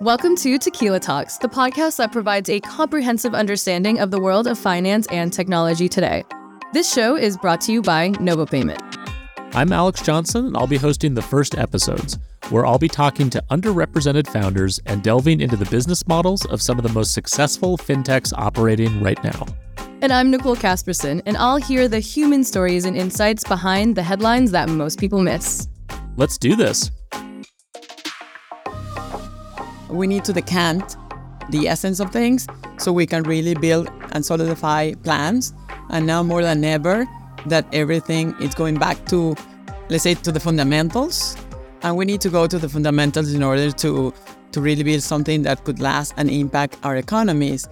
Welcome to Techquila Talks, the podcast that provides a comprehensive understanding of the world of finance and technology today. This show is brought to you by NovoPayment. I'm Alex Johnson, and I'll be hosting the first episodes, where I'll be talking to underrepresented founders and delving into the business models of some of the most successful fintechs operating right now. And I'm Nicole Casperson, and I'll hear the human stories and insights behind the headlines that most people miss. Let's do this. We need to decant the essence of things so we can really build and solidify plans. And now more than ever, that everything is going back to, let's say, to the fundamentals. And we need to go to the fundamentals in order to, to really build something that could last and impact our economies.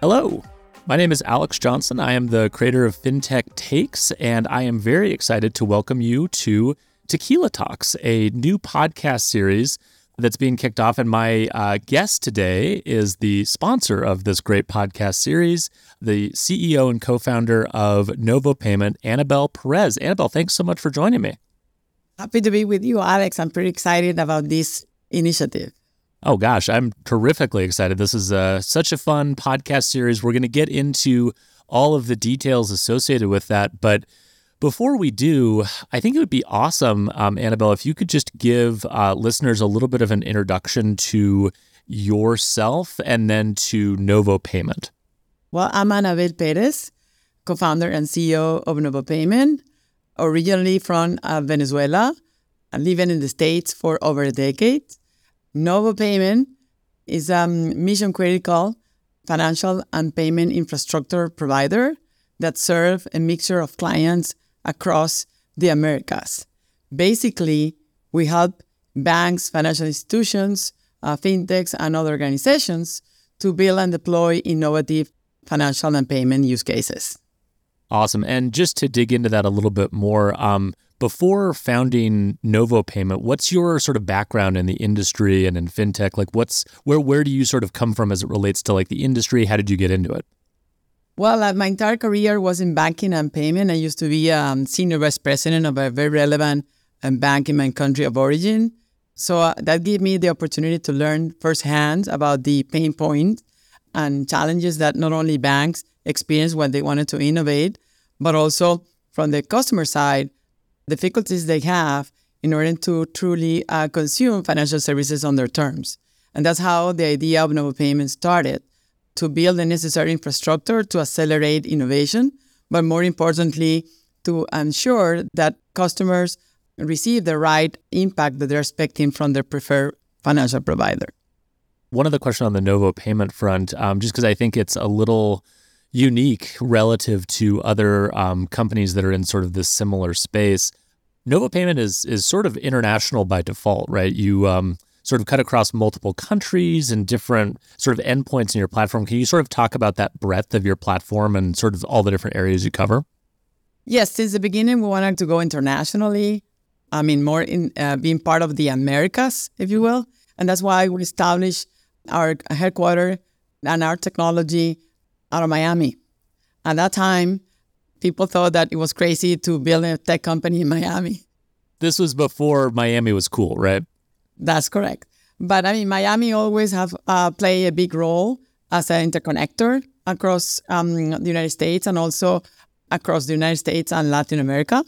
Hello. My name is Alex Johnson. I am the creator of FinTech Takes, and I am very excited to welcome you to Techquila Talks, a new podcast series that's being kicked off. And my uh, guest today is the sponsor of this great podcast series, the CEO and co founder of Novo Payment, Anabel Perez. Anabel, thanks so much for joining me. Happy to be with you, Alex. I'm pretty excited about this initiative. Oh, gosh, I'm terrifically excited. This is uh, such a fun podcast series. We're going to get into all of the details associated with that. But before we do, I think it would be awesome, um, Anabel, if you could just give uh, listeners a little bit of an introduction to yourself and then to NovoPayment. Well, I'm Anabel Perez, co founder and CEO of NovoPayment, originally from uh, Venezuela, living in the States for over a decade. NovoPayment is a mission critical financial and payment infrastructure provider that serve a mixture of clients across the Americas. Basically, we help banks, financial institutions, uh, fintechs, and other organizations to build and deploy innovative financial and payment use cases. Awesome. And just to dig into that a little bit more, um, before founding NovoPayment, what's your sort of background in the industry and in fintech? Like, what's where where do you sort of come from as it relates to like the industry? How did you get into it? Well, uh, my entire career was in banking and payment. I used to be um, senior vice president of a very relevant um, bank in my country of origin. So uh, that gave me the opportunity to learn firsthand about the pain points and challenges that not only banks experience when they wanted to innovate, but also from the customer side, difficulties they have in order to truly uh, consume financial services on their terms. And that's how the idea of NovoPayment started to build the necessary infrastructure to accelerate innovation, but more importantly, to ensure that customers receive the right impact that they're expecting from their preferred financial provider. One other question on the NovoPayment front, um, just because I think it's a little unique relative to other um, companies that are in sort of this similar space. NovoPayment is is sort of international by default, right? You um, sort of cut across multiple countries and different sort of endpoints in your platform. Can you sort of talk about that breadth of your platform and sort of all the different areas you cover? Yes, since the beginning, we wanted to go internationally. I mean, more in uh, being part of the Americas, if you will. And that's why we established our headquarters and our technology out of Miami. At that time, people thought that it was crazy to build a tech company in Miami. This was before Miami was cool, right? That's correct. But I mean, Miami always have uh, play a big role as an interconnector across um, the United States and also across the United States and Latin America.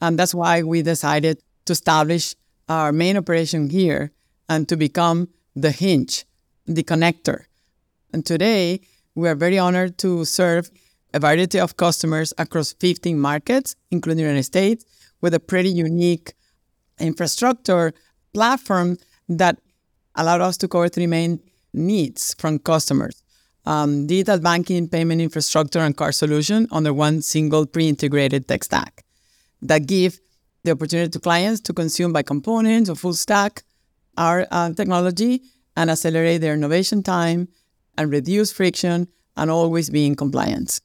And that's why we decided to establish our main operation here and to become the hinge, the connector. And today, we are very honored to serve a variety of customers across 15 markets, including the United States, with a pretty unique infrastructure platform that allowed us to cover three main needs from customers. Um, digital banking, payment infrastructure, and card solution under one single pre-integrated tech stack that give the opportunity to clients to consume by components or full stack our uh, technology and accelerate their innovation time and reduce friction and always be in compliance.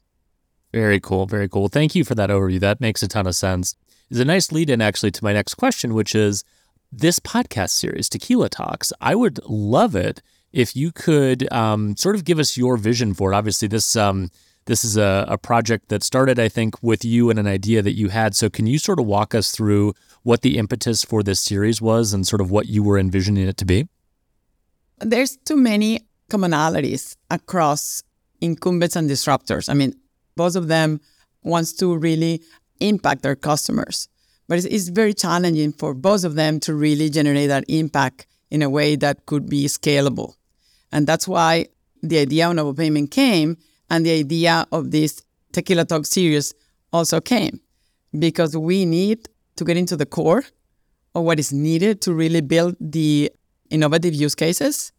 Very cool. Very cool. Thank you for that overview. That makes a ton of sense. It's a nice lead in actually to my next question, which is this podcast series, Techquila Talks, I would love it if you could um, sort of give us your vision for it. Obviously, this um, this is a, a, project that started, I think, with you and an idea that you had. So, can you sort of walk us through what the impetus for this series was and sort of what you were envisioning it to be? There's too many commonalities across incumbents and disruptors. I mean, both of them wants to really impact their customers, but it's, it's very challenging for both of them to really generate that impact in a way that could be scalable. And that's why the idea of NovoPayment came and the idea of this Techquila Talk series also came because we need to get into the core of what is needed to really build the innovative use cases.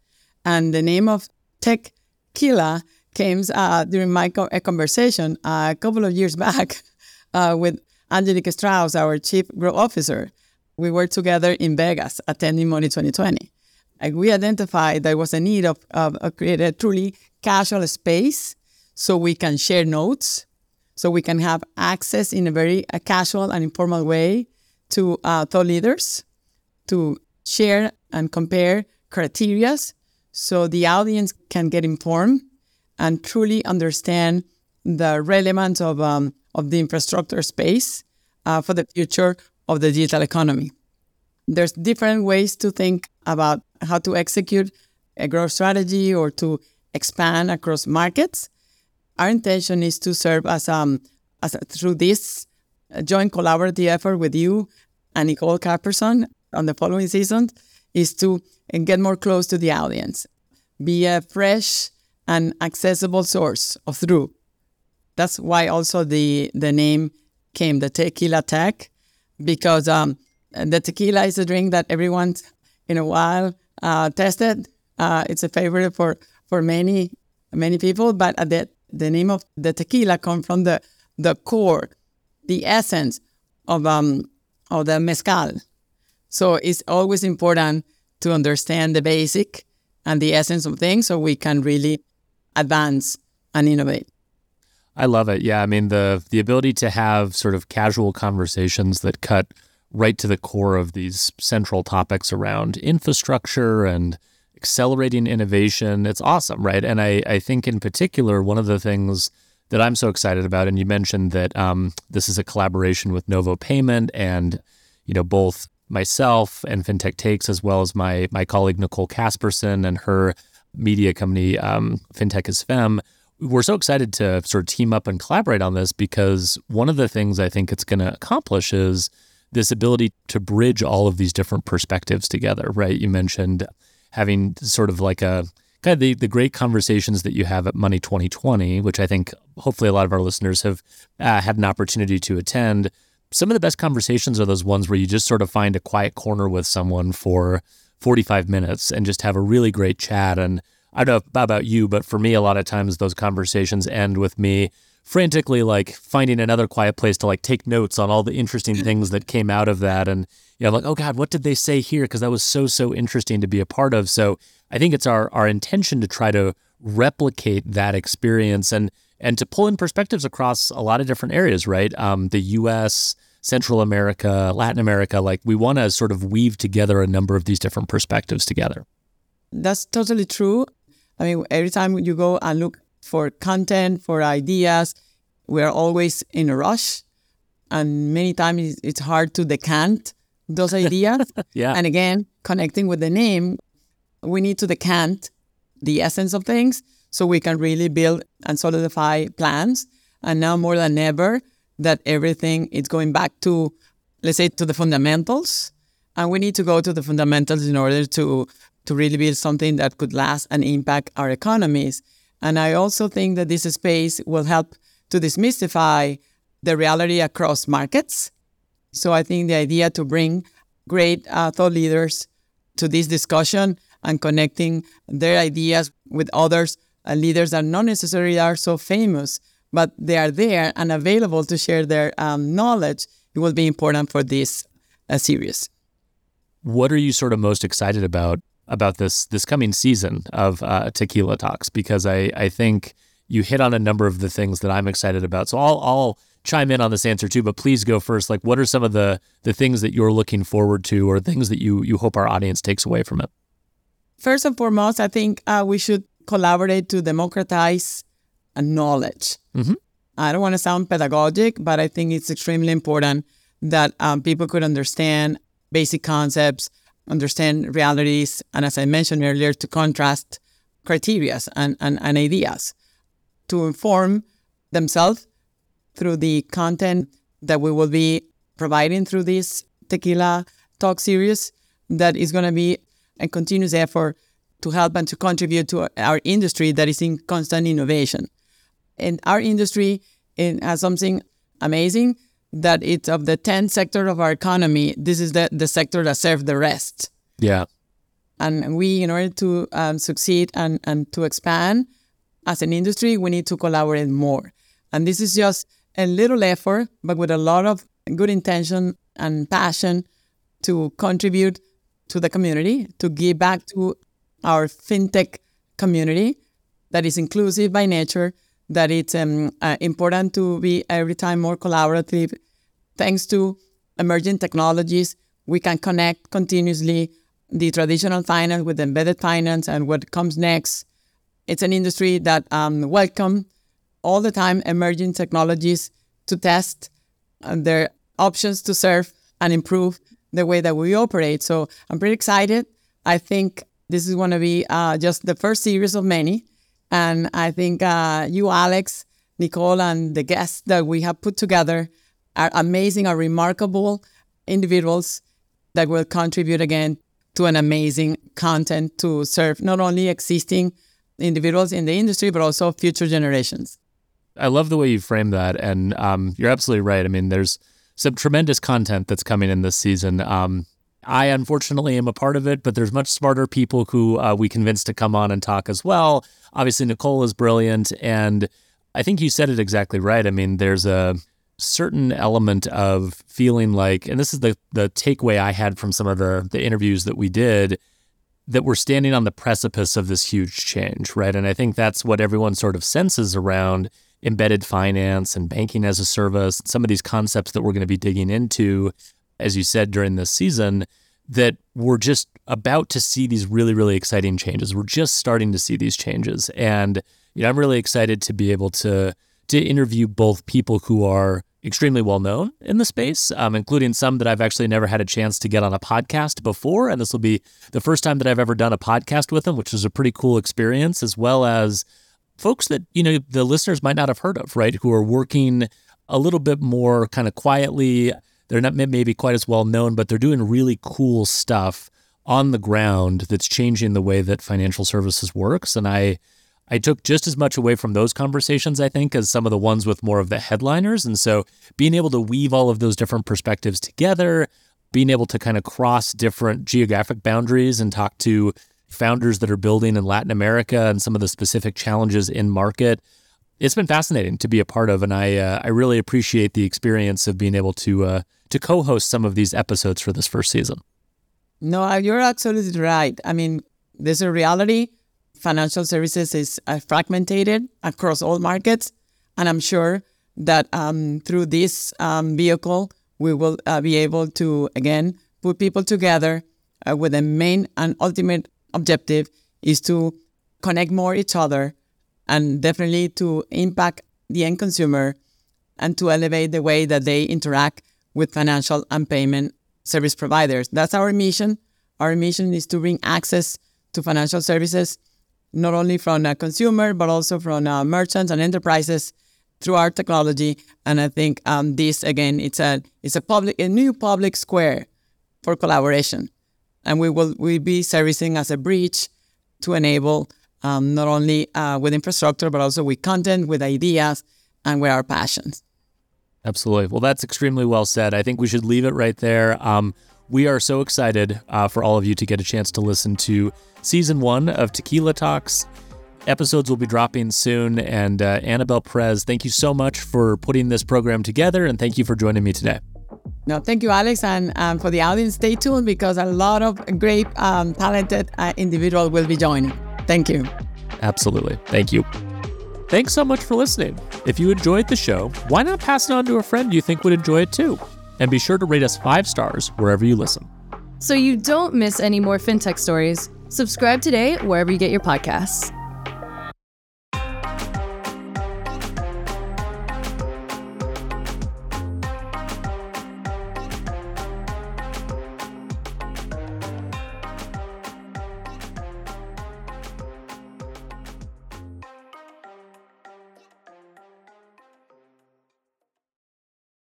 And the name of Tequila came uh, during my co- conversation uh, a couple of years back uh, with Angelique Strauss, our chief growth officer. We were together in Vegas attending Money 2020. Like we identified there was a need of, of, of create a truly casual space so we can share notes, so we can have access in a very a casual and informal way to uh, thought leaders to share and compare criterias so the audience can get informed and truly understand the relevance of, um, of the infrastructure space uh, for the future of the digital economy. There's different ways to think about how to execute a growth strategy or to expand across markets. Our intention is to serve as, um, as a, through this joint collaborative effort with you and Nicole Casperson on the following season is to get more close to the audience, be a fresh and accessible source of truth. That's why also the the name came, the Tequila Tech, because um, the tequila is a drink that everyone in a while uh, tested. Uh, it's a favorite for for many many people, but the the name of the tequila comes from the the core, the essence of um of the mezcal. So it's always important to understand the basic and the essence of things so we can really advance and innovate. I love it. Yeah, I mean the the ability to have sort of casual conversations that cut right to the core of these central topics around infrastructure and accelerating innovation. It's awesome, right? And I, I think in particular, one of the things that I'm so excited about, and you mentioned that um, this is a collaboration with NovoPayment and, you know, both myself and FinTech Takes, as well as my my colleague Nicole Casperson and her media company, um, FinTech is Femme. We're so excited to sort of team up and collaborate on this because one of the things I think it's going to accomplish is this ability to bridge all of these different perspectives together, right? You mentioned having sort of like a kind of the, the great conversations that you have at Money 2020, which I think hopefully a lot of our listeners have uh, had an opportunity to attend. Some of the best conversations are those ones where you just sort of find a quiet corner with someone for 45 minutes and just have a really great chat. And I don't know about you, but for me, a lot of times those conversations end with me frantically like finding another quiet place to like take notes on all the interesting things that came out of that. And you know like oh god what did they say here? Because that was so so interesting to be a part of. So i think it's our our intention to try to replicate that experience and and to pull in perspectives across a lot of different areas right? Um, the us central america latin america like we want to sort of weave together a number of these different perspectives together. That's totally true i mean every time you go and look for content, for ideas. We're always in a rush. And many times it's hard to decant those ideas. yeah. And again, connecting with the name, we need to decant the essence of things so we can really build and solidify plans. And now more than ever, that everything is going back to, let's say, to the fundamentals. And we need to go to the fundamentals in order to, to really build something that could last and impact our economies. And I also think that this space will help to demystify the reality across markets. So I think the idea to bring great uh, thought leaders to this discussion and connecting their ideas with others, uh, leaders that not necessarily are so famous, but they are there and available to share their um, knowledge, it will be important for this uh, series. What are you sort of most excited about about this this coming season of uh, Techquila Talks because I I think you hit on a number of the things that I'm excited about. So I'll I'll chime in on this answer too, but please go first. Like, what are some of the the things that you're looking forward to, or things that you you hope our audience takes away from it? First and foremost, I think uh, we should collaborate to democratize knowledge. Mm-hmm. I don't want to sound pedagogic, but I think it's extremely important that um, people could understand basic concepts understand realities, and as I mentioned earlier, to contrast criteria and, and, and ideas to inform themselves through the content that we will be providing through this Techquila talk series that is going to be a continuous effort to help and to contribute to our industry that is in constant innovation. And our industry has something amazing that it's of the 10 sector of our economy, this is the, the sector that serves the rest. Yeah. And we, in order to um, succeed and, and to expand as an industry, we need to collaborate more. And this is just a little effort, but with a lot of good intention and passion to contribute to the community, to give back to our fintech community that is inclusive by nature, that it's um, uh, important to be every time more collaborative. Thanks to emerging technologies, we can connect continuously the traditional finance with embedded finance and what comes next. It's an industry that um, welcome all the time emerging technologies to test uh, their options to serve and improve the way that we operate. So I'm pretty excited. I think this is going to be uh, just the first series of many. And I think uh, you, Alex, Nicole, and the guests that we have put together are amazing, are remarkable individuals that will contribute again to an amazing content to serve not only existing individuals in the industry, but also future generations. I love the way you frame that. And um, you're absolutely right. I mean, there's some tremendous content that's coming in this season. Um, I unfortunately am a part of it, but there's much smarter people who uh, we convinced to come on and talk as well. Obviously, Nicole is brilliant. And I think you said it exactly right. I mean, there's a certain element of feeling like, and this is the, the takeaway I had from some of the, the interviews that we did, that we're standing on the precipice of this huge change, right? And I think that's what everyone sort of senses around embedded finance and banking as a service, some of these concepts that we're going to be digging into, as you said during this season, that we're just about to see these really, really exciting changes. We're just starting to see these changes. And you know, I'm really excited to be able to to interview both people who are extremely well known in the space, um, including some that I've actually never had a chance to get on a podcast before. And this will be the first time that I've ever done a podcast with them, which is a pretty cool experience, as well as folks that, you know, the listeners might not have heard of, right? Who are working a little bit more kind of quietly. They're not maybe quite as well known, but they're doing really cool stuff on the ground that's changing the way that financial services works. And I, I took just as much away from those conversations, I think, as some of the ones with more of the headliners. And so being able to weave all of those different perspectives together, being able to kind of cross different geographic boundaries and talk to founders that are building in Latin America and some of the specific challenges in market. It's been fascinating to be a part of, and I uh, I really appreciate the experience of being able to uh, to co-host some of these episodes for this first season. No, uh, you're absolutely right. I mean, there's a reality. Financial services is uh, fragmented across all markets, and I'm sure that um, through this um, vehicle we will uh, be able to again put people together uh, with the main and ultimate objective is to connect more each other and definitely to impact the end consumer and to elevate the way that they interact with financial and payment service providers. That's our mission. Our mission is to bring access to financial services not only from a consumer but also from uh, merchants and enterprises through our technology. And I think um, this again, it's a it's a public a new public square for collaboration and we will we'll be servicing as a bridge to enable um, not only uh, with infrastructure but also with content, with ideas, and with our passions. Absolutely. Well, that's extremely well said. I think we should leave it right there. Um, we are so excited uh, for all of you to get a chance to listen to season one of Techquila Talks. Episodes will be dropping soon. And uh, Anabel Perez, thank you so much for putting this program together, and thank you for joining me today. No, thank you, Alex, and um, for the audience, stay tuned because a lot of great, um, talented uh, individuals will be joining. Thank you. Absolutely. Thank you. Thanks so much for listening. If you enjoyed the show, why not pass it on to a friend you think would enjoy it too? And be sure to rate us five stars wherever you listen. So you don't miss any more fintech stories, subscribe today wherever you get your podcasts.